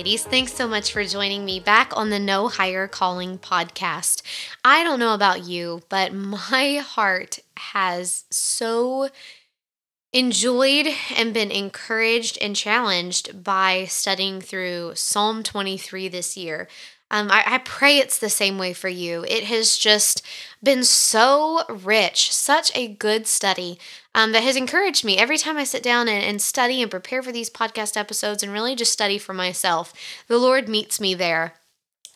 Ladies, thanks so much for joining me back on the No Higher Calling podcast. I don't know about you, but my heart has so enjoyed and been encouraged and challenged by studying through Psalm 23 this year. Um, I, I pray it's the same way for you. It has just been so rich, such a good study um, that has encouraged me every time I sit down and, and study and prepare for these podcast episodes and really just study for myself. The Lord meets me there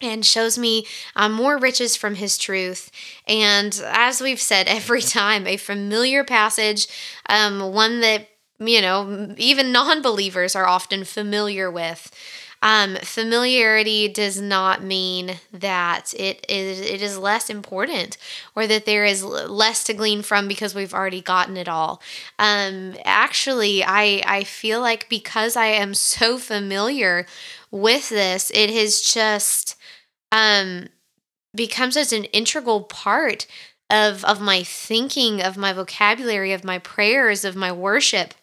and shows me um, more riches from his truth. And as we've said every time, a familiar passage, um, one that, you know, even non believers are often familiar with. Um, familiarity does not mean that it is it is less important or that there is less to glean from because we've already gotten it all. Um, actually, I I feel like because I am so familiar with this, it has just um, become such an integral part of of my thinking, of my vocabulary, of my prayers, of my worship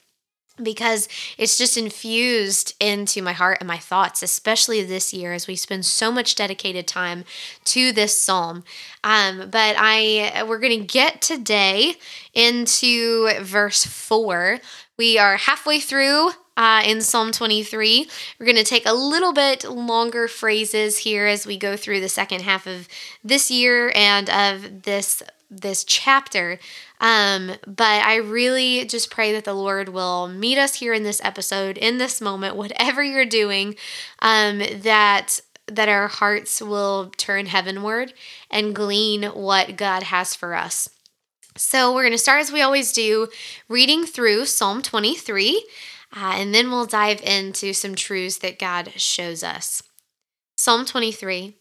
because it's just infused into my heart and my thoughts, especially this year as we spend so much dedicated time to this psalm. Um, but I we're going to get today into verse four. We are halfway through uh, in Psalm 23. We're going to take a little bit longer phrases here as we go through the second half of this year and of this this chapter. Um, but I really just pray that the Lord will meet us here in this episode, in this moment, whatever you're doing, um, that that our hearts will turn heavenward and glean what God has for us. So we're going to start as we always do, reading through Psalm 23, uh, and then we'll dive into some truths that God shows us. Psalm 23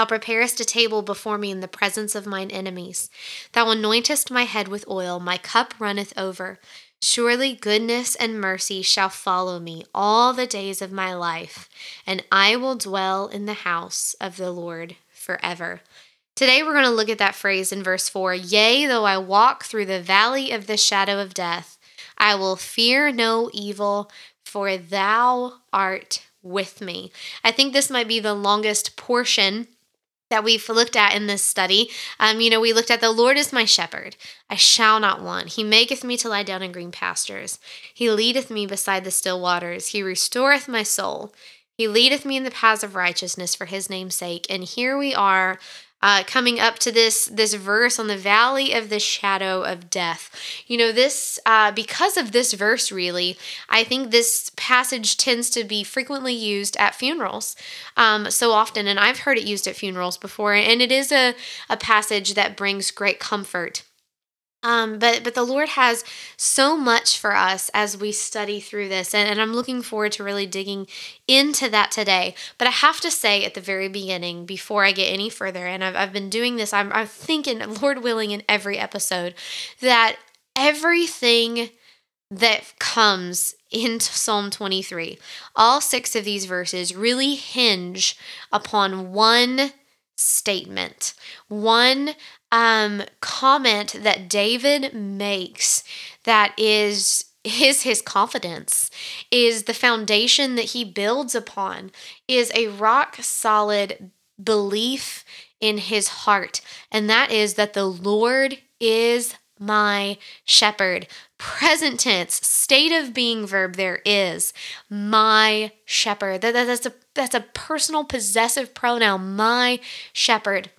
Thou preparest a table before me in the presence of mine enemies. Thou anointest my head with oil, my cup runneth over. Surely goodness and mercy shall follow me all the days of my life, and I will dwell in the house of the Lord forever. Today we're going to look at that phrase in verse 4 Yea, though I walk through the valley of the shadow of death, I will fear no evil, for thou art with me. I think this might be the longest portion that we've looked at in this study. Um, you know, we looked at the Lord is my shepherd, I shall not want. He maketh me to lie down in green pastures. He leadeth me beside the still waters. He restoreth my soul. He leadeth me in the paths of righteousness for his name's sake. And here we are uh, coming up to this this verse on the valley of the shadow of death. You know this uh, because of this verse. Really, I think this passage tends to be frequently used at funerals um, so often, and I've heard it used at funerals before. And it is a a passage that brings great comfort. Um, but but the Lord has so much for us as we study through this, and, and I'm looking forward to really digging into that today. But I have to say at the very beginning, before I get any further, and I've, I've been doing this, I'm, I'm thinking, Lord willing, in every episode, that everything that comes into Psalm 23, all six of these verses really hinge upon one statement, one um, comment that David makes that is is his confidence is the foundation that he builds upon is a rock solid belief in his heart. And that is that the lord is my shepherd. Present tense state of being verb there is my shepherd. That, that, that's a that's a personal possessive pronoun my shepherd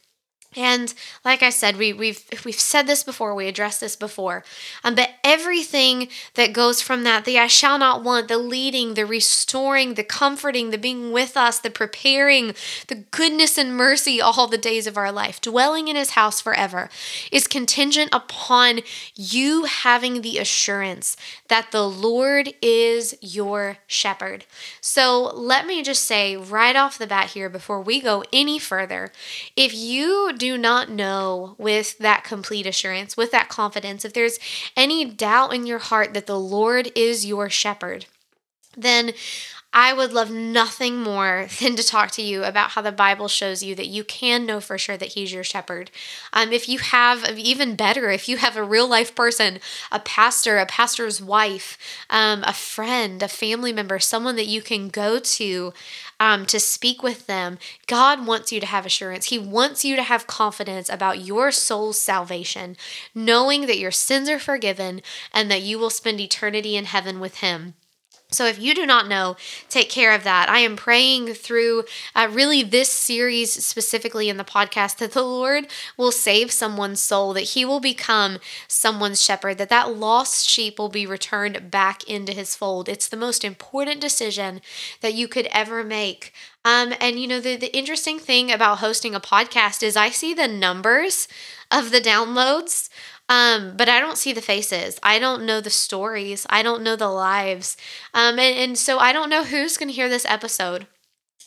And like I said, we, we've we've said this before, we addressed this before. Um, but everything that goes from that, the I shall not want, the leading, the restoring, the comforting, the being with us, the preparing, the goodness and mercy all the days of our life, dwelling in his house forever, is contingent upon you having the assurance that the Lord is your shepherd. So let me just say right off the bat here before we go any further, if you do not know with that complete assurance, with that confidence, if there's any doubt in your heart that the Lord is your shepherd, then I would love nothing more than to talk to you about how the Bible shows you that you can know for sure that He's your shepherd. Um, if you have, even better, if you have a real life person, a pastor, a pastor's wife, um, a friend, a family member, someone that you can go to um, to speak with them, God wants you to have assurance. He wants you to have confidence about your soul's salvation, knowing that your sins are forgiven and that you will spend eternity in heaven with Him. So, if you do not know, take care of that. I am praying through uh, really this series specifically in the podcast that the Lord will save someone's soul, that He will become someone's shepherd, that that lost sheep will be returned back into His fold. It's the most important decision that you could ever make. Um, and you know, the, the interesting thing about hosting a podcast is I see the numbers of the downloads um, but I don't see the faces. I don't know the stories. I don't know the lives. Um, and, and so I don't know who's going to hear this episode.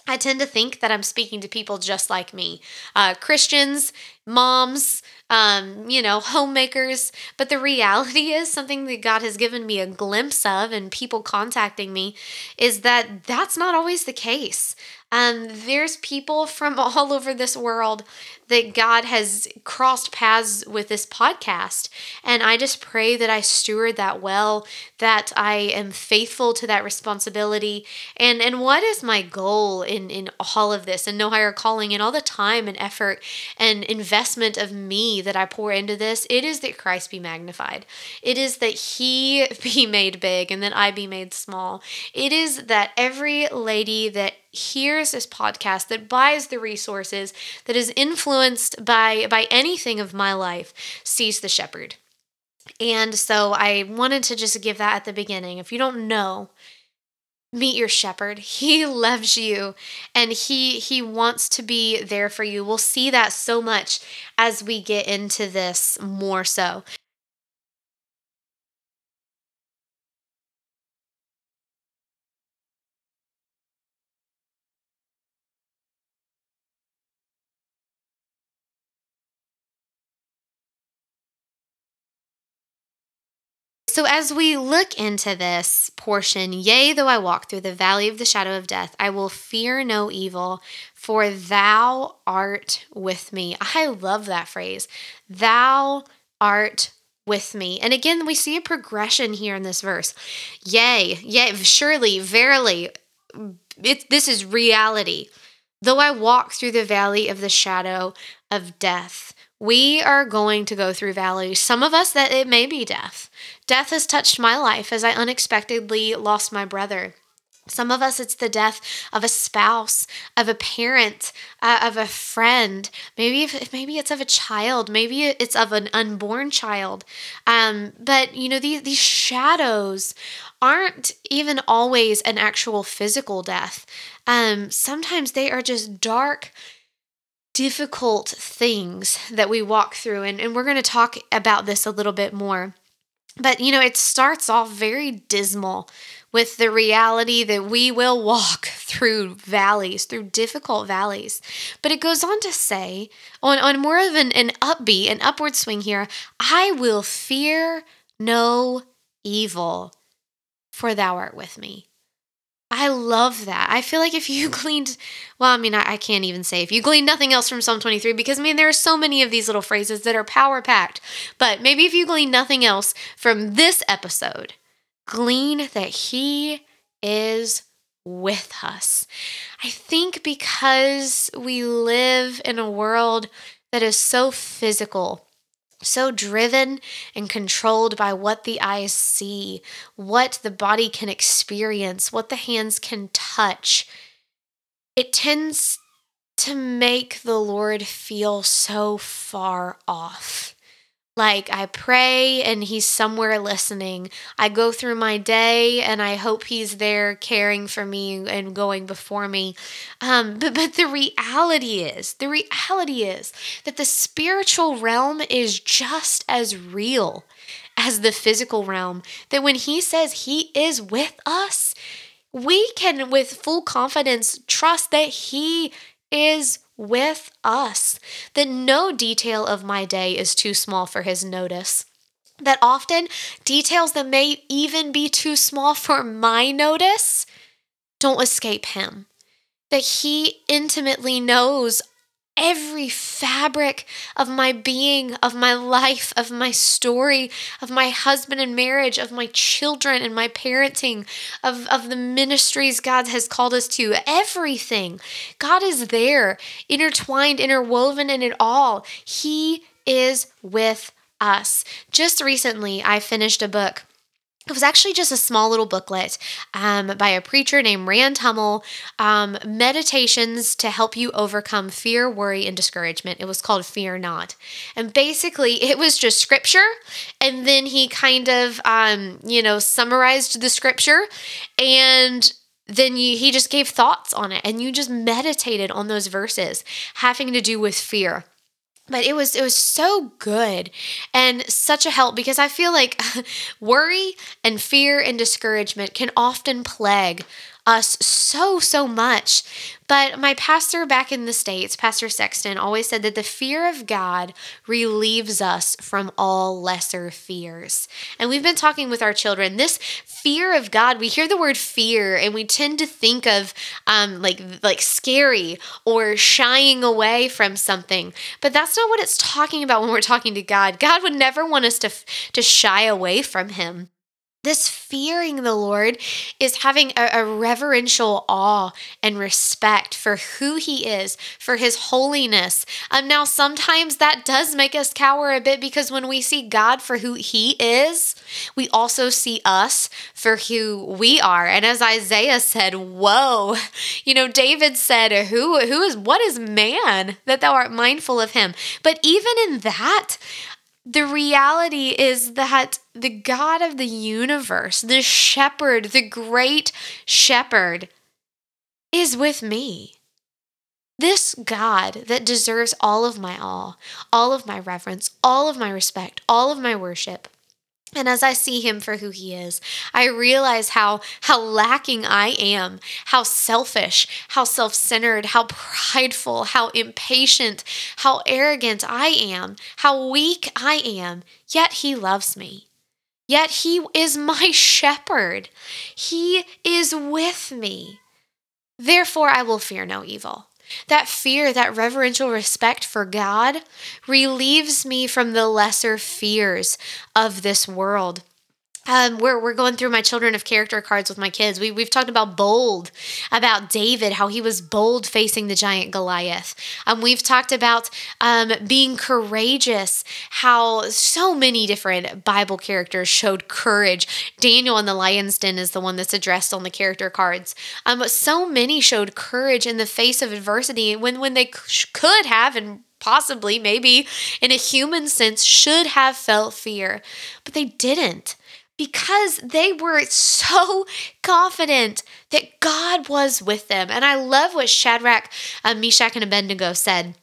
I tend to think that I'm speaking to people just like me uh, Christians, moms, um, you know, homemakers. But the reality is something that God has given me a glimpse of, and people contacting me, is that that's not always the case. Um, there's people from all over this world that God has crossed paths with this podcast. And I just pray that I steward that well, that I am faithful to that responsibility. And and what is my goal in, in all of this and no higher calling and all the time and effort and investment of me that I pour into this? It is that Christ be magnified. It is that he be made big and that I be made small. It is that every lady that hears this podcast, that buys the resources, that is influenced by by anything of my life, sees the shepherd. And so I wanted to just give that at the beginning. If you don't know, meet your shepherd. He loves you and he he wants to be there for you. We'll see that so much as we get into this more so. So, as we look into this portion, yea, though I walk through the valley of the shadow of death, I will fear no evil, for thou art with me. I love that phrase. Thou art with me. And again, we see a progression here in this verse. Yea, yea, surely, verily, it, this is reality. Though I walk through the valley of the shadow of death, we are going to go through valleys. Some of us that it may be death. Death has touched my life as I unexpectedly lost my brother. Some of us, it's the death of a spouse, of a parent, uh, of a friend. Maybe, if, maybe it's of a child. Maybe it's of an unborn child. Um, but you know, these these shadows aren't even always an actual physical death. Um, sometimes they are just dark difficult things that we walk through. And, and we're going to talk about this a little bit more. But, you know, it starts off very dismal with the reality that we will walk through valleys, through difficult valleys. But it goes on to say, on, on more of an, an upbeat, an upward swing here, I will fear no evil, for thou art with me. I love that. I feel like if you gleaned, well, I mean, I, I, can't even say if you gleaned nothing else from Psalm 23, because I mean, there are so many of these little phrases that are power packed. But maybe if you glean nothing else from this episode, glean that He is with us. I think because we live in a world that is so physical so driven and controlled by what the eyes see, what the body can experience, what the hands can touch, it tends to make the Lord feel so far off. Like I pray and he's somewhere listening. I go through my day and I hope he's there caring for me and going before me. Um, but but the reality is, the reality is that the spiritual realm is just as real as the physical realm. That when he says he is with us, we can with full confidence trust that he is with us, that no detail of my day is too small for his notice. That often details that may even be too small for my notice don't escape him. That he intimately knows every fabric of my being, of my life, of my story, of my husband and marriage, of my children and my parenting, of, of the ministries God has called us to, everything. God is there, intertwined, interwoven in it all. He is with us. Just recently, I finished a book it was actually just a small little booklet um, by a preacher named Rand Hummel, um, Meditations to Help You Overcome Fear, Worry, and Discouragement. It was called Fear Not. And basically, it was just scripture. And then he kind of, um, you know, summarized the scripture. And then you, he just gave thoughts on it. And you just meditated on those verses having to do with fear but it was it was so good and such a help because i feel like worry and fear and discouragement can often plague us so, so much. But my pastor back in the States, Pastor Sexton, always said that the fear of God relieves us from all lesser fears. And we've been talking with our children. This fear of God, we hear the word fear and we tend to think of um, like, like scary or shying away from something. But that's not what it's talking about when we're talking to God. God would never want us to, to shy away from Him. This fearing the Lord is having a, a, reverential awe and respect for who He is, for His holiness. Um, now, sometimes that does make us cower a bit because when we see God for who He is, we also see us for who we are. And as Isaiah said, "Whoa," you know, David said, "Who, who is, what is man that thou art mindful of him?" But even in that, the reality is that the God of the universe, the shepherd, the great shepherd, is with me. This God that deserves all of my awe, all of my reverence, all of my respect, all of my worship, and as I see him for who he is, I realize how how lacking I am, how selfish, how self-centered, how prideful, how impatient, how arrogant I am, how weak I am, yet he loves me. Yet he is my shepherd. He is with me. Therefore I will fear no evil. That fear, that reverential respect for God relieves me from the lesser fears of this world um, we're, we're going through my children of character cards with my kids. We, we've talked about bold, about David, how he was bold facing the giant Goliath. Um, we've talked about um, being courageous, how so many different Bible characters showed courage. Daniel in the lion's den is the one that's addressed on the character cards. Um, so many showed courage in the face of adversity when, when they could have and possibly, maybe in a human sense, should have felt fear, but they didn't because they were so confident that God was with them. And I love what Shadrach, uh, Meshach, and Abednego said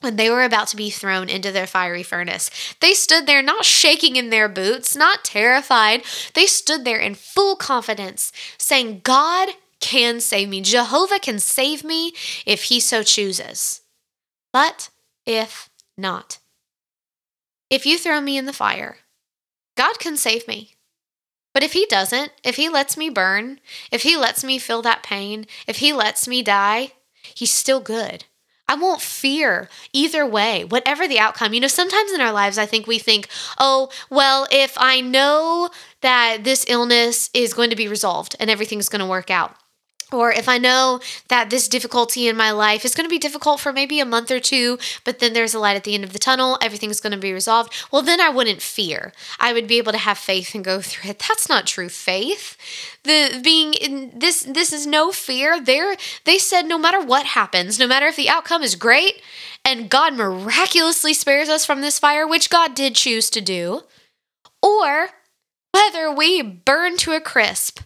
when they were about to be thrown into their fiery furnace. They stood there not shaking in their boots, not terrified. They stood there in full confidence, saying, God can save me. Jehovah can save me if he so chooses. But if not, if you throw me in the fire, God can save me. But if he doesn't, if he lets me burn, if he lets me feel that pain, if he lets me die, he's still good. I won't fear either way, whatever the outcome. You know, sometimes in our lives, I think we think, oh, well, if I know that this illness is going to be resolved and everything's going to work out, or if I know that this difficulty in my life is going to be difficult for maybe a month or two, but then there's a light at the end of the tunnel, everything's going to be resolved, well, then I wouldn't fear. I would be able to have faith and go through it. That's not true faith. The being in this this is no fear. There they said no matter what happens, no matter if the outcome is great and God miraculously spares us from this fire, which God did choose to do, or whether we burn to a crisp,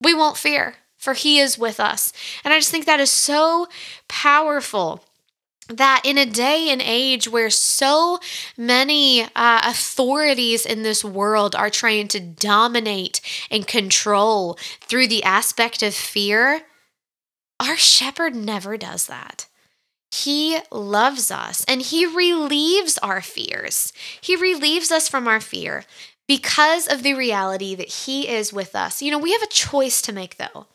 we won't fear for he is with us. And I just think that is so powerful that in a day and age where so many uh, authorities in this world are trying to dominate and control through the aspect of fear, our shepherd never does that. He loves us and he relieves our fears. He relieves us from our fear because of the reality that he is with us. You know, we have a choice to make though.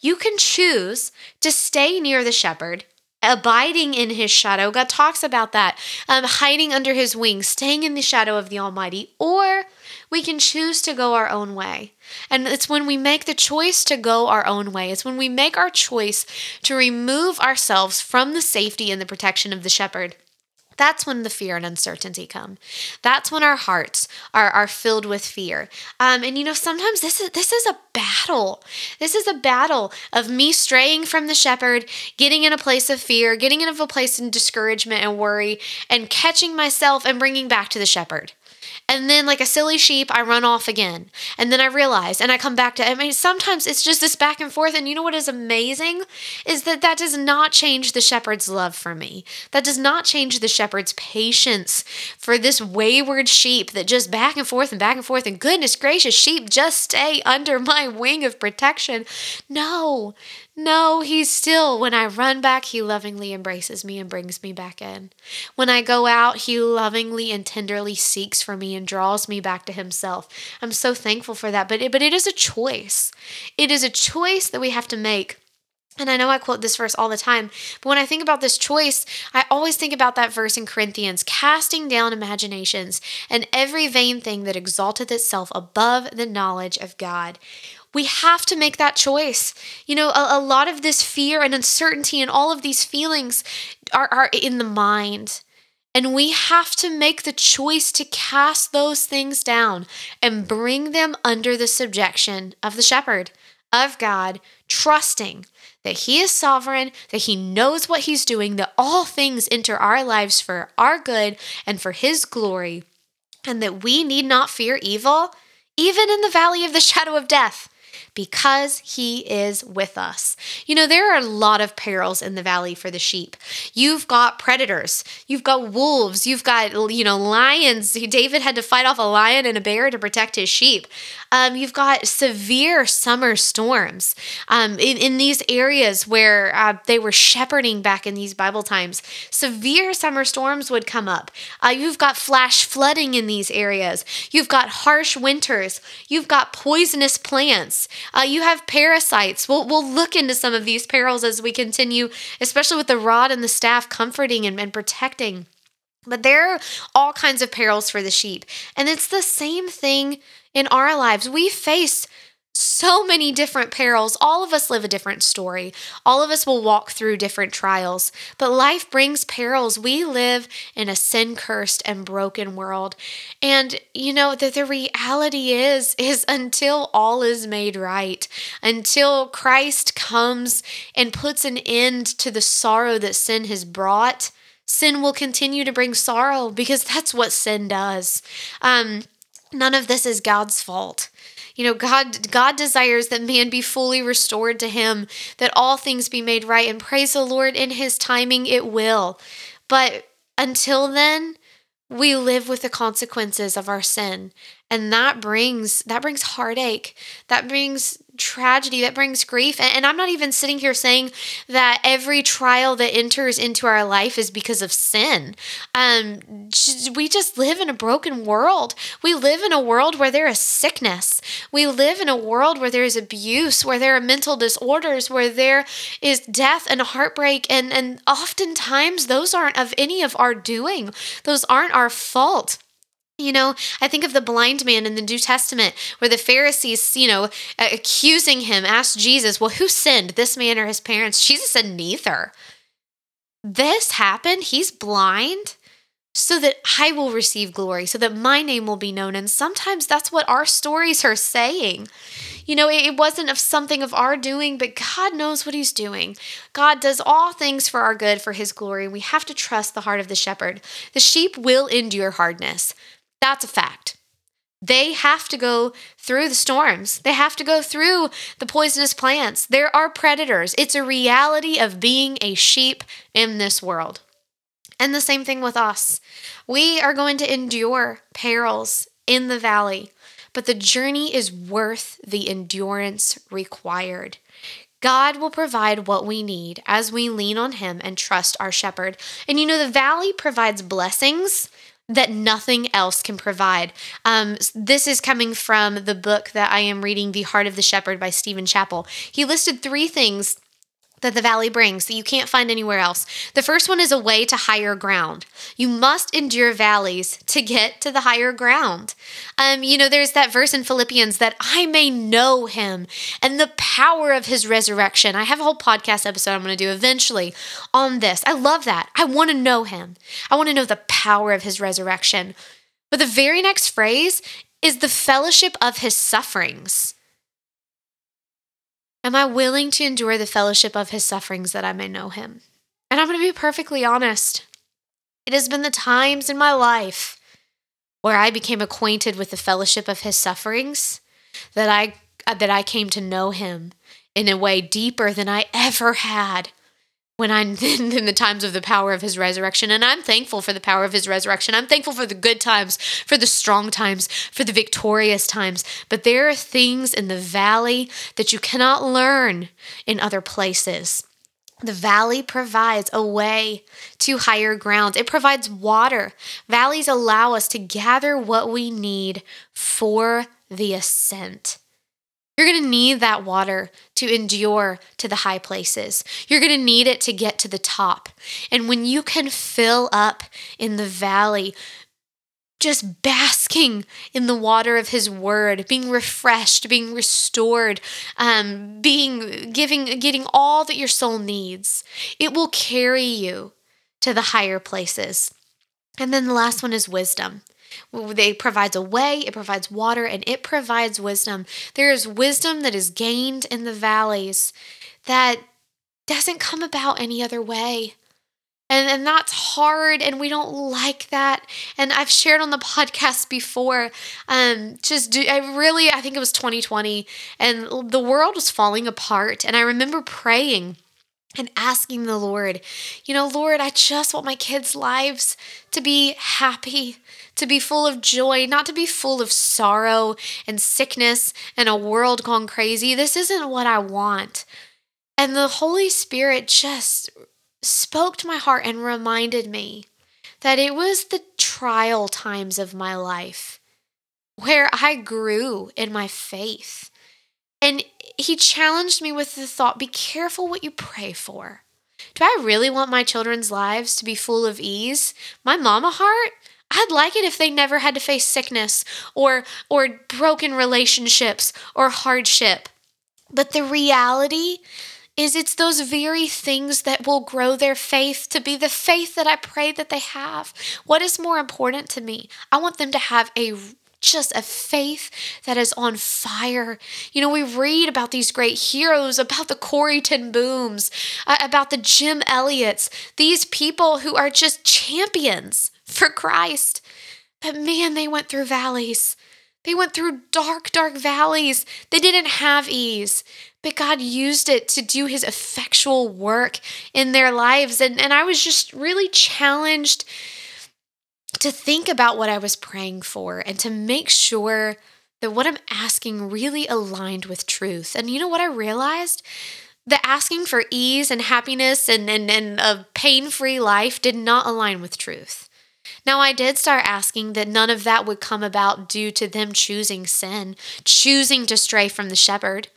You can choose to stay near the shepherd, abiding in his shadow. God talks about that, um, hiding under his wings, staying in the shadow of the Almighty, or we can choose to go our own way. And it's when we make the choice to go our own way, it's when we make our choice to remove ourselves from the safety and the protection of the shepherd that's when the fear and uncertainty come. That's when our hearts are, are filled with fear. Um, and you know, sometimes this is this is a battle. This is a battle of me straying from the shepherd, getting in a place of fear, getting in a place of discouragement and worry, and catching myself and bringing back to the shepherd. And then, like a silly sheep, I run off again. And then I realize, and I come back to. I mean, sometimes it's just this back and forth. And you know what is amazing is that that does not change the shepherd's love for me. That does not change the shepherd's patience for this wayward sheep that just back and forth and back and forth. And goodness gracious, sheep, just stay under my wing of protection. No, no, he's still, when I run back, he lovingly embraces me and brings me back in. When I go out, he lovingly and tenderly seeks for me and draws me back to himself. I'm so thankful for that. But it, but it is a choice. It is a choice that we have to make. And I know I quote this verse all the time, but when I think about this choice, I always think about that verse in Corinthians casting down imaginations and every vain thing that exalteth itself above the knowledge of God. We have to make that choice. You know, a, a, lot of this fear and uncertainty and all of these feelings are, are in the mind. And we have to make the choice to cast those things down and bring them under the subjection of the shepherd, of God, trusting that He is sovereign, that He knows what He's doing, that all things enter our lives for our good and for His glory, and that we need not fear evil, even in the valley of the shadow of death because he is with us. You know, there are a lot of perils in the valley for the sheep. You've got predators, you've got wolves, you've got, you know, lions. David had to fight off a lion and a bear to protect his sheep. Um, you've got severe summer storms um, in, in these areas where uh, they were shepherding back in these Bible times. Severe summer storms would come up. Uh, you've got flash flooding in these areas. You've got harsh winters. You've got poisonous plants. Uh, you have parasites. We'll, we'll look into some of these perils as we continue, especially with the rod and the staff comforting and, and protecting. But there are all kinds of perils for the sheep. And it's the same thing in our lives. We face so many different perils. All of us live a different story. All of us will walk through different trials. But life brings perils. We live in a sin cursed and broken world. And you know that the reality is is until all is made right, until Christ comes and puts an end to the sorrow that sin has brought, sin will continue to bring sorrow because that's what sin does. Um None of this is God's fault. You know, God God desires that man be fully restored to him, that all things be made right and praise the Lord in his timing it will. But until then, we live with the consequences of our sin and that brings that brings heartache that brings tragedy that brings grief. And, i'm not even sitting here saying that every trial that enters into our life is because of sin. Um we just live in a broken world. We live in a world where there is sickness. We live in a world where there is abuse where there are mental disorders where there is death and heartbreak. And and oftentimes those aren't of any of our doing. Those aren't our fault You know, I think of the blind man in the New Testament where the Pharisees, you know, accusing him, asked Jesus, Well, who sinned, this man or his parents? Jesus said, Neither. This happened. He's blind so that I will receive glory, so that my name will be known. And sometimes that's what our stories are saying. You know, it wasn't of something of our doing, but God knows what He's doing. God does all things for our good, for His glory. We have to trust the heart of the shepherd. The sheep will endure hardness. That's a fact. They have to go through the storms. They have to go through the poisonous plants. There are predators. It's a reality of being a sheep in this world. And the same thing with us. We are going to endure perils in the valley, but the journey is worth the endurance required. God will provide what we need as we lean on Him and trust our shepherd. And you know, the valley provides blessings that nothing else can provide. Um, this is coming from the book that I am reading, The Heart of the Shepherd by Stephen Chappell. He listed three things that the valley brings that you can't find anywhere else. The first one is a way to higher ground. You must endure valleys to get to the higher ground. Um, you know, there's that verse in Philippians that I may know him and the power of his resurrection. I have a whole podcast episode I'm going to do eventually on this. I love that. I want to know him. I want to know the power of his resurrection. But the very next phrase is the fellowship of his sufferings. Am I willing to endure the fellowship of his sufferings that I may know him? And I'm going to be perfectly honest. It has been the times in my life where I became acquainted with the fellowship of his sufferings that I that I came to know him in a way deeper than I ever had when I'm in, the times of the power of his resurrection. And I'm thankful for the power of his resurrection. I'm thankful for the good times, for the strong times, for the victorious times. But there are things in the valley that you cannot learn in other places. The valley provides a way to higher ground. It provides water. Valleys allow us to gather what we need for the ascent. You're going to need that water to endure to the high places. You're going to need it to get to the top. And when you can fill up in the valley, just basking in the water of his word being refreshed being restored um, being giving getting all that your soul needs it will carry you to the higher places and then the last one is wisdom it provides a way, it provides water, and it provides wisdom. There is wisdom that is gained in the valleys that doesn't come about any other way. And, and that's hard, and we don't like that. And I've shared on the podcast before, um, just do, I really, I think it was 2020, and the world was falling apart. And I remember praying and asking the Lord, you know, Lord, I just want my kids' lives to be happy, to be full of joy, not to be full of sorrow and sickness and a world gone crazy. This isn't what I want. And the Holy Spirit just spoke to my heart and reminded me that it was the trial times of my life where I grew in my faith. And he challenged me with the thought be careful what you pray for. Do I really want my children's lives to be full of ease? My mama heart? I'd like it if they never had to face sickness or or broken relationships or hardship. But the reality is it's those very things that will grow their faith to be the faith that I pray that they have. What is more important to me? I want them to have a just a faith that is on fire. You know, we read about these great heroes, about the Corrie ten Booms, uh, about the Jim Elliots, these people who are just champions for Christ. But man, they went through valleys. They went through dark, dark valleys. They didn't have ease, but God used it to do his effectual work in their lives. And, and I was just really challenged to think about what I was praying for and to make sure that what I'm asking really aligned with truth. And you know what I realized? The asking for ease and happiness and, and, and a pain free life did not align with truth. Now, I did start asking that none of that would come about due to them choosing sin, choosing to stray from the shepherd.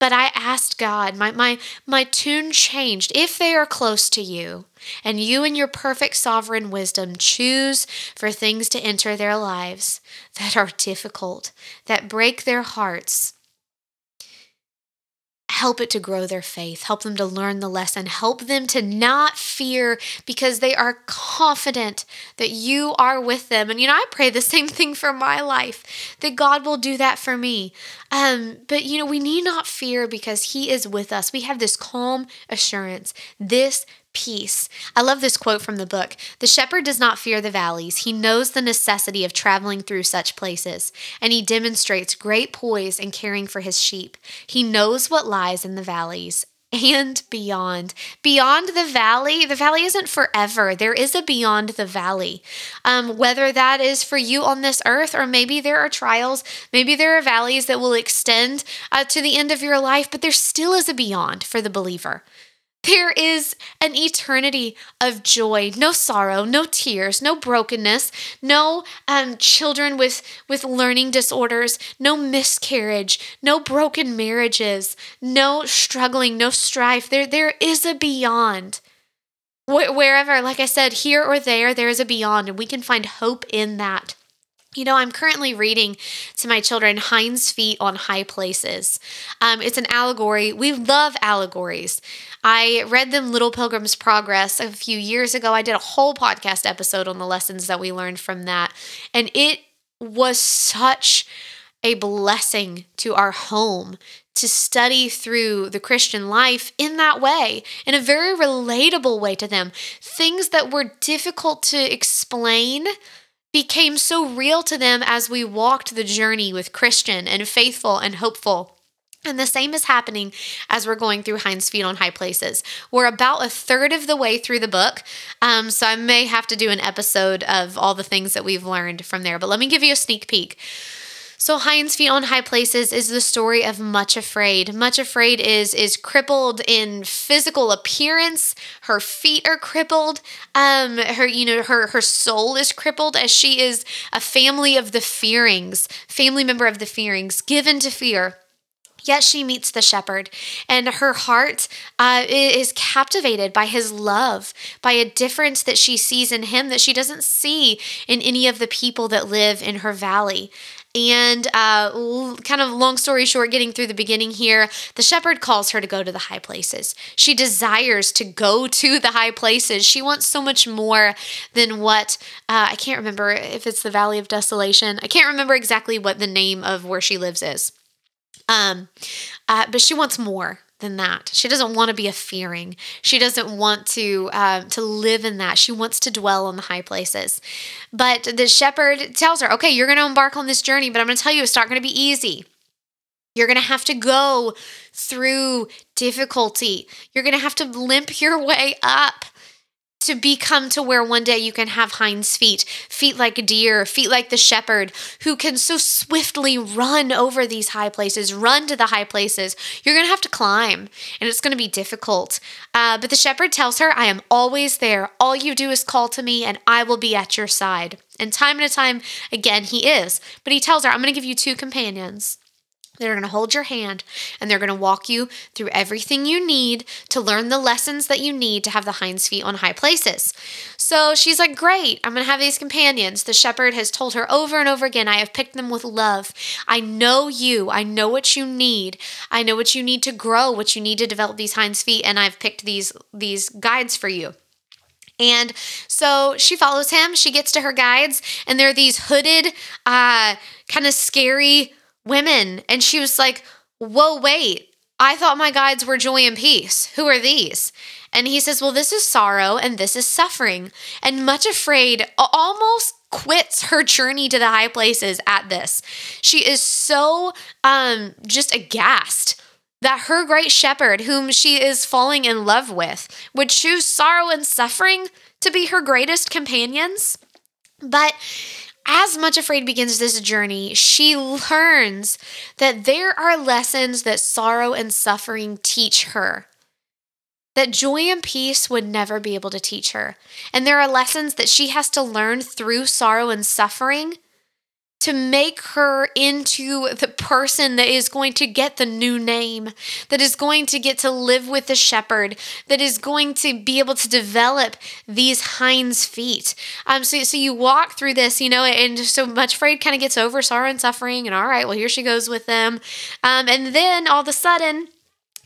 But I asked God, my, my, my tune changed. If they are close to you, and you in your perfect sovereign wisdom choose for things to enter their lives that are difficult, that break their hearts, help it to grow their faith, help them to learn the lesson, help them to not fear because they are confident that you are with them. And you know, I pray the same thing for my life that God will do that for me. Um, but you know, we need not fear because He is with us. We have this calm assurance, this peace. I love this quote from the book. The shepherd does not fear the valleys. He knows the necessity of traveling through such places, and he demonstrates great poise in caring for his sheep. He knows what lies in the valleys and beyond. Beyond the valley, the valley isn't forever. There is a beyond the valley. Um, whether that is for you on this earth, or maybe there are trials, maybe there are valleys that will extend uh, to the end of your life, but there still is a beyond for the believer. There is an eternity of joy, no sorrow, no tears, no brokenness, no um, children with, with learning disorders, no miscarriage, no broken marriages, no struggling, no strife. There, there is a beyond. Wherever, like I said, here or there, there is a beyond, and we can find hope in that. You know, I'm currently reading to my children Hind's Feet on High Places. Um, it's an allegory. We love allegories. I read them Little Pilgrim's Progress a few years ago. I did a whole podcast episode on the lessons that we learned from that. And it was such a blessing to our home to study through the Christian life in that way, in a very relatable way to them. Things that were difficult to explain became so real to them as we walked the journey with Christian and faithful and hopeful. And the same is happening as we're going through Hinds' Feet on High Places. We're about a third of the way through the book. Um, so I may have to do an episode of all the things that we've learned from there. But let me give you a sneak peek. So Hind's Feet on High Places is the story of Much Afraid. Much Afraid is is crippled in physical appearance. Her feet are crippled. Um, her you know her her soul is crippled as she is a family of the Fearings, family member of the Fearings, given to fear. Yet she meets the shepherd, and her heart uh, is captivated by his love, by a difference that she sees in him that she doesn't see in any of the people that live in her valley. And uh, kind of long story short, getting through the beginning here, the shepherd calls her to go to the high places. She desires to go to the high places. She wants so much more than what uh, I can't remember if it's the Valley of Desolation. I can't remember exactly what the name of where she lives is. Um, uh, but she wants more than that. She doesn't want to be a fearing. She doesn't want to uh, to live in that. She wants to dwell on the high places. But the shepherd tells her, "Okay, you're going to embark on this journey, but I'm going to tell you, it's not going to be easy. You're going to have to go through difficulty. You're going to have to limp your way up." To become to where one day you can have Hind's feet, feet like a deer, feet like the shepherd, who can so swiftly run over these high places, run to the high places. You're going to have to climb, and it's going to be difficult. Uh, but the shepherd tells her, I am always there. All you do is call to me, and I will be at your side. And time and time again, he is. But he tells her, I'm going to give you two companions. They're going to hold your hand and they're going to walk you through everything you need to learn the lessons that you need to have the Hind's feet on high places. So she's like, Great, I'm going to have these companions. The shepherd has told her over and over again, I have picked them with love. I know you. I know what you need. I know what you need to grow, what you need to develop these Hind's feet, and I've picked these, these guides for you. And so she follows him. She gets to her guides, and they're these hooded, uh, kind of scary women. And she was like, Whoa, wait. I thought my guides were joy and peace. Who are these? And he says, Well, this is sorrow and this is suffering. And much afraid, almost quits her journey to the high places at this. She is so um just aghast that her great shepherd, whom she is falling in love with, would choose sorrow and suffering to be her greatest companions. But as Much Afraid begins this journey, she learns that there are lessons that sorrow and suffering teach her that joy and peace would never be able to teach her. And there are lessons that she has to learn through sorrow and suffering to make her into the person that is going to get the new name, that is going to get to live with the shepherd, that is going to be able to develop these hinds feet. Um, so, so you walk through this, you know, and so much afraid kind of gets over sorrow and suffering, and all right, well, here she goes with them. Um, and then all of a sudden,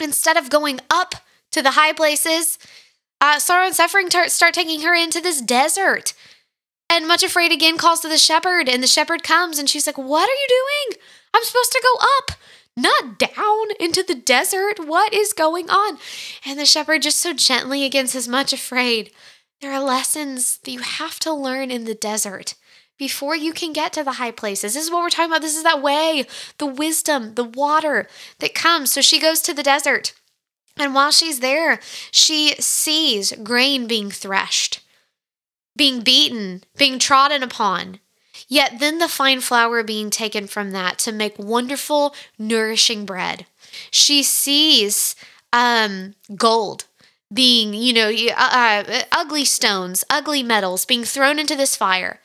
instead of going up to the high places, uh, sorrow and suffering t- start taking her into this desert and much afraid again calls to the shepherd, and the shepherd comes, and she's like, What are you doing? I'm supposed to go up, not down into the desert. What is going on? And the shepherd just so gently again says, Much afraid. There are lessons that you have to learn in the desert before you can get to the high places. This is what we're talking about. This is that way, the wisdom, the water that comes. So she goes to the desert. And while she's there, she sees grain being threshed being beaten, being trodden upon. Yet then the fine flour being taken from that to make wonderful, nourishing bread. She sees um, gold being, you know, uh, uh, ugly stones, ugly metals being thrown into this fire,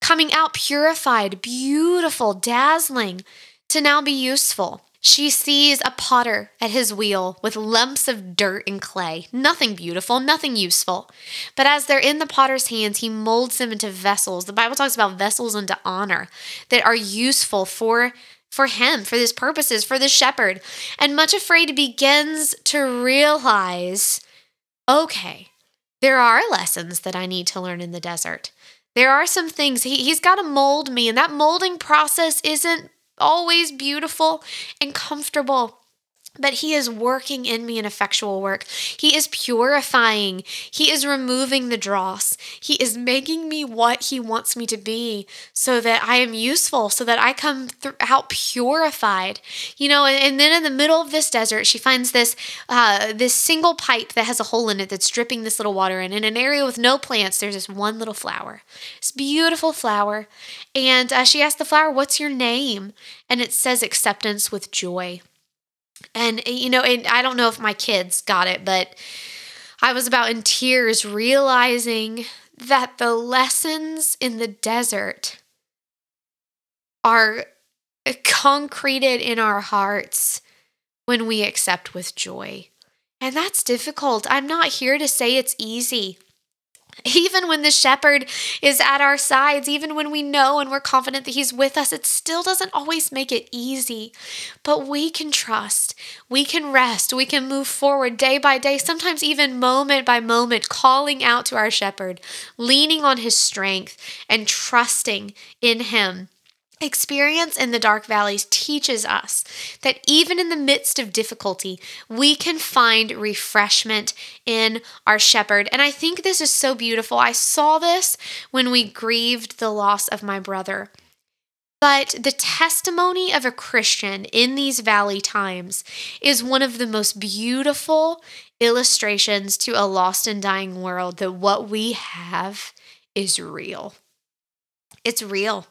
coming out purified, beautiful, dazzling, to now be useful. She sees a potter at his wheel with lumps of dirt and clay. Nothing beautiful, nothing useful. But as they're in the potter's hands, he molds them into vessels. The Bible talks about vessels unto honor that are useful for for him, for his purposes, for the shepherd. And much afraid begins to realize, okay, there are lessons that I need to learn in the desert. There are some things he, he's got to mold me, and that molding process isn't always beautiful and comfortable. But he is working in me an effectual work. He is purifying. He is removing the dross. He is making me what he wants me to be so that I am useful, so that I come th- out purified. You know, and, and, then in the middle of this desert, she finds this uh, this single pipe that has a hole in it that's dripping this little water in. In an area with no plants, there's this one little flower. This beautiful flower. And uh, she asks the flower, What's your name? And it says acceptance with joy. And, eh, you know, and I don't know if my kids got it, but I was about in tears realizing that the lessons in the desert are concreted in our hearts when we accept with joy. And that's difficult. I'm not here to say it's easy. Even when the shepherd is at our sides, even when we know and we're confident that he's with us, it still doesn't always make it easy. But we can trust, we can rest, we can move forward day by day, sometimes even moment by moment, calling out to our shepherd, leaning on his strength, and trusting in him. Experience in the dark valleys teaches us that even in the midst of difficulty, we can find refreshment in our shepherd. And I think this is so beautiful. I saw this when we grieved the loss of my brother. But the testimony of a Christian in these valley times is one of the most beautiful illustrations to a lost and dying world that what we have is real. It's real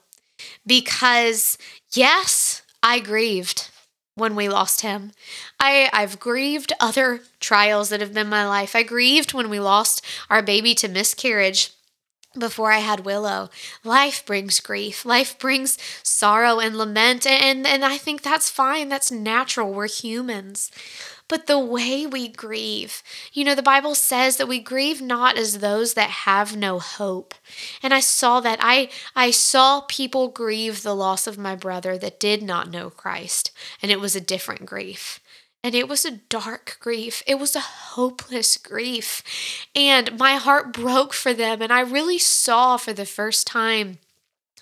because yes, I grieved when we lost him. I, I've grieved other trials that have been my life. I grieved when we lost our baby to miscarriage before I had Willow. Life brings grief. Life brings sorrow and lament. And, and I think that's fine. That's natural. We're humans but the way we grieve. You know, the Bible says that we grieve not as those that have no hope. And I saw that. I I saw people grieve the loss of my brother that did not know Christ, and it was a different grief. And it was a dark grief. It was a hopeless grief. And my heart broke for them. And I really saw for the first time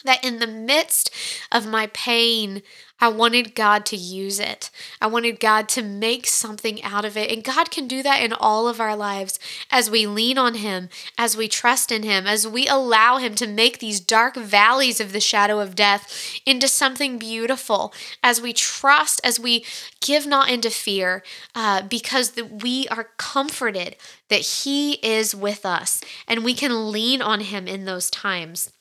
that in the midst of my pain, I wanted God to use it. I wanted God to make something out of it. And God can do that in all of our lives as we lean on Him, as we trust in Him, as we allow Him to make these dark valleys of the shadow of death into something beautiful, as we trust, as we give not into fear, uh, because the, we are comforted that He is with us and we can lean on Him in those times.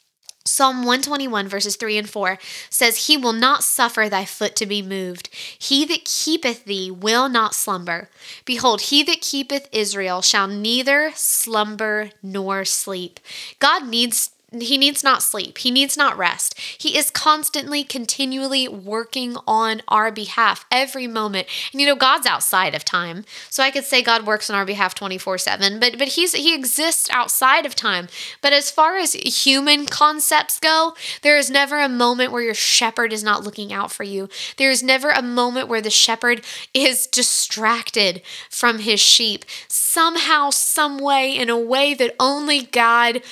Psalm 121, verses 3 and 4 says, He will not suffer thy foot to be moved. He that keepeth thee will not slumber. Behold, he that keepeth Israel shall neither slumber nor sleep. God needs he needs not sleep. He needs not rest. He is constantly, continually working on our behalf every moment. And you know, God's outside of time. So I could say God works on our behalf 24-7, but but he's he exists outside of time. But as far as human concepts go, there is never a moment where your shepherd is not looking out for you. There is never a moment where the shepherd is distracted from his sheep. Somehow, some way, in a way that only God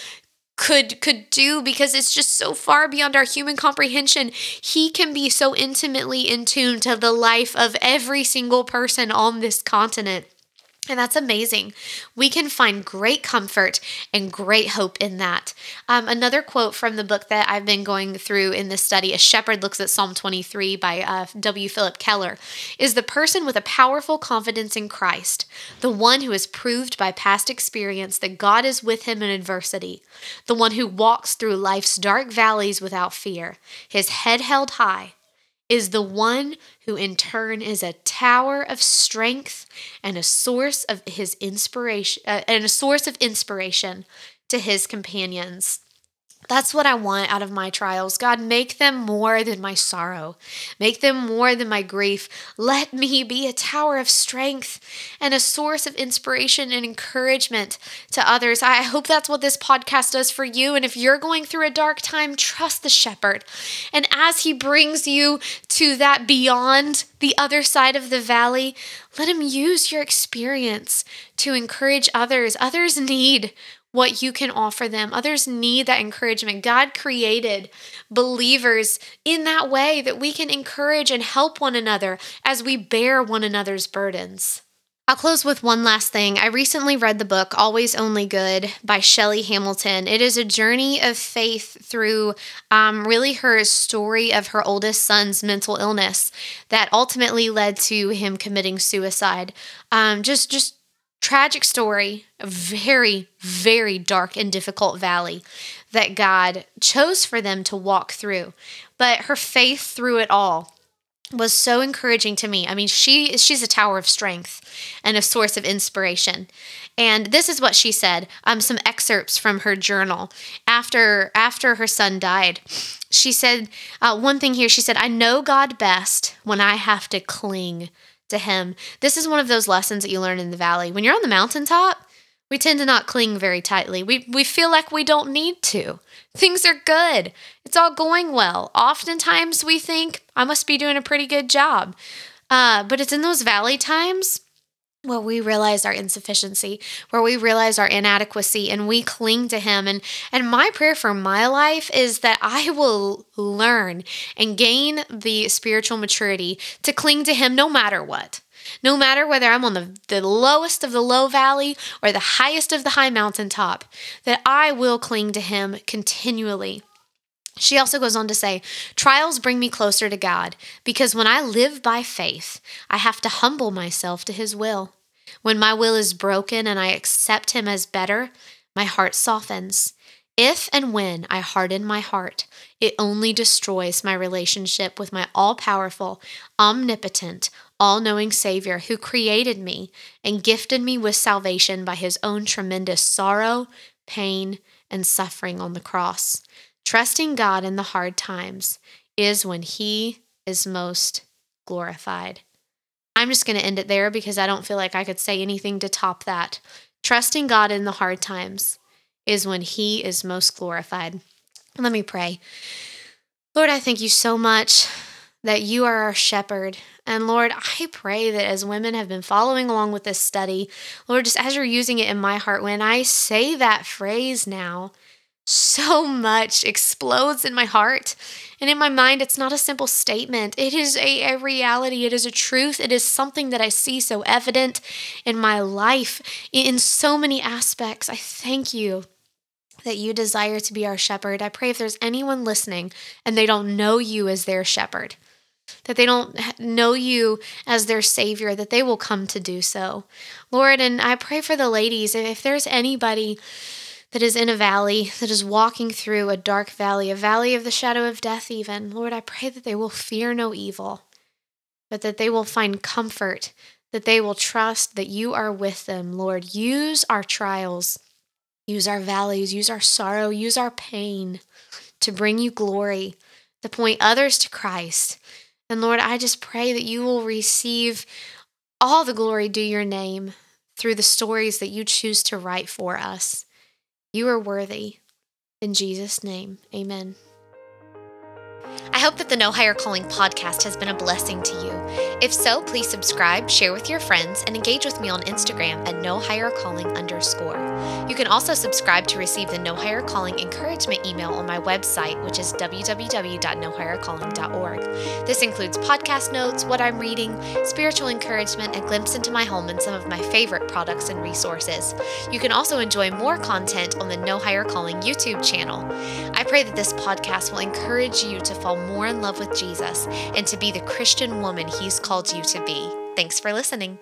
could could do because it's just so far beyond our human comprehension. He can be so intimately in tune to the life of every single person on this continent. And that's amazing. We can find great comfort and great hope in that. Um, another quote from the book that I've been going through in this study, A Shepherd Looks at Psalm 23 by uh, W. Phillip Keller, is the person with a powerful confidence in Christ, the one who has proved by past experience that God is with him in adversity, the one who walks through life's dark valleys without fear, his head held high is the one who in turn is a tower of strength and a source of his inspiration uh, and a source of inspiration to his companions. That's what I want out of my trials. God, make them more than my sorrow. Make them more than my grief. Let me be a tower of strength and a source of inspiration and encouragement to others. I hope that's what this podcast does for you. And if you're going through a dark time, trust the shepherd. And as he brings you to that beyond the other side of the valley, let him use your experience to encourage others. Others need what you can offer them. Others need that encouragement. God created believers in that way that we can encourage and help one another as we bear one another's burdens. I'll close with one last thing. I recently read the book Always Only Good by Shelly Hamilton. It is a journey of faith through um, really her story of her oldest son's mental illness that ultimately led to him committing suicide. Um, just, just tragic story, a very, very dark and difficult valley that God chose for them to walk through. But her faith through it all was so encouraging to me. I mean, she she's a tower of strength and a source of inspiration. And this is what she said. Um, some excerpts from her journal after after her son died. She said uh, one thing here. She said, "I know God best when I have to cling to Him. This is one of those lessons that you learn in the valley. When you're on the mountaintop, we tend to not cling very tightly. We, we feel like we don't need to. Things are good. It's all going well. Oftentimes we think, I must be doing a pretty good job. Uh, but it's in those valley times where we realize our insufficiency, where we realize our inadequacy and we cling to him and and my prayer for my life is that I will learn and gain the spiritual maturity to cling to him no matter what. No matter whether I'm on the, the lowest of the low valley or the highest of the high mountaintop, that I will cling to him continually. She also goes on to say, Trials bring me closer to God because when I live by faith, I have to humble myself to His will. When my will is broken and I accept Him as better, my heart softens. If and when I harden my heart, it only destroys my relationship with my all powerful, omnipotent, all knowing Savior who created me and gifted me with salvation by His own tremendous sorrow, pain, and suffering on the cross. Trusting God in the hard times is when He is most glorified. I'm just going to end it there because I don't feel like I could say anything to top that. Trusting God in the hard times is when He is most glorified. Let me pray. Lord, I thank you so much that you are our shepherd. And Lord, I pray that as women have been following along with this study, Lord, just as you're using it in my heart, when I say that phrase now, so much explodes in my heart. And in my mind, it's not a simple statement. It is a, a, reality. It is a truth. It is something that I see so evident in my life in so many aspects. I thank you that you desire to be our shepherd. I pray if there's anyone listening and they don't know you as their shepherd, that they don't know you as their savior, that they will come to do so. Lord, and I pray for the ladies, if there's anybody that is in a valley, that is walking through a dark valley, a valley of the shadow of death, even. Lord, I pray that they will fear no evil, but that they will find comfort, that they will trust that you are with them. Lord, use our trials use our valleys, use our sorrow, use our pain to bring you glory, to point others to Christ. And Lord, I just pray that you will receive all the glory due your name through the stories that you choose to write for us. You are worthy. In Jesus' name, amen. I hope that the No Higher Calling podcast has been a blessing to you. If so, please subscribe, share with your friends, and engage with me on Instagram at No Higher Calling underscore. You can also subscribe to receive the No Higher Calling encouragement email on my website, which is www.nohighercalling.org. This includes podcast notes, what I'm reading, spiritual encouragement, a glimpse into my home, and some of my favorite products and resources. You can also enjoy more content on the No Higher Calling YouTube channel. I pray that this podcast will encourage you to fall more in love with Jesus and to be the Christian woman He's called you to be. Thanks for listening.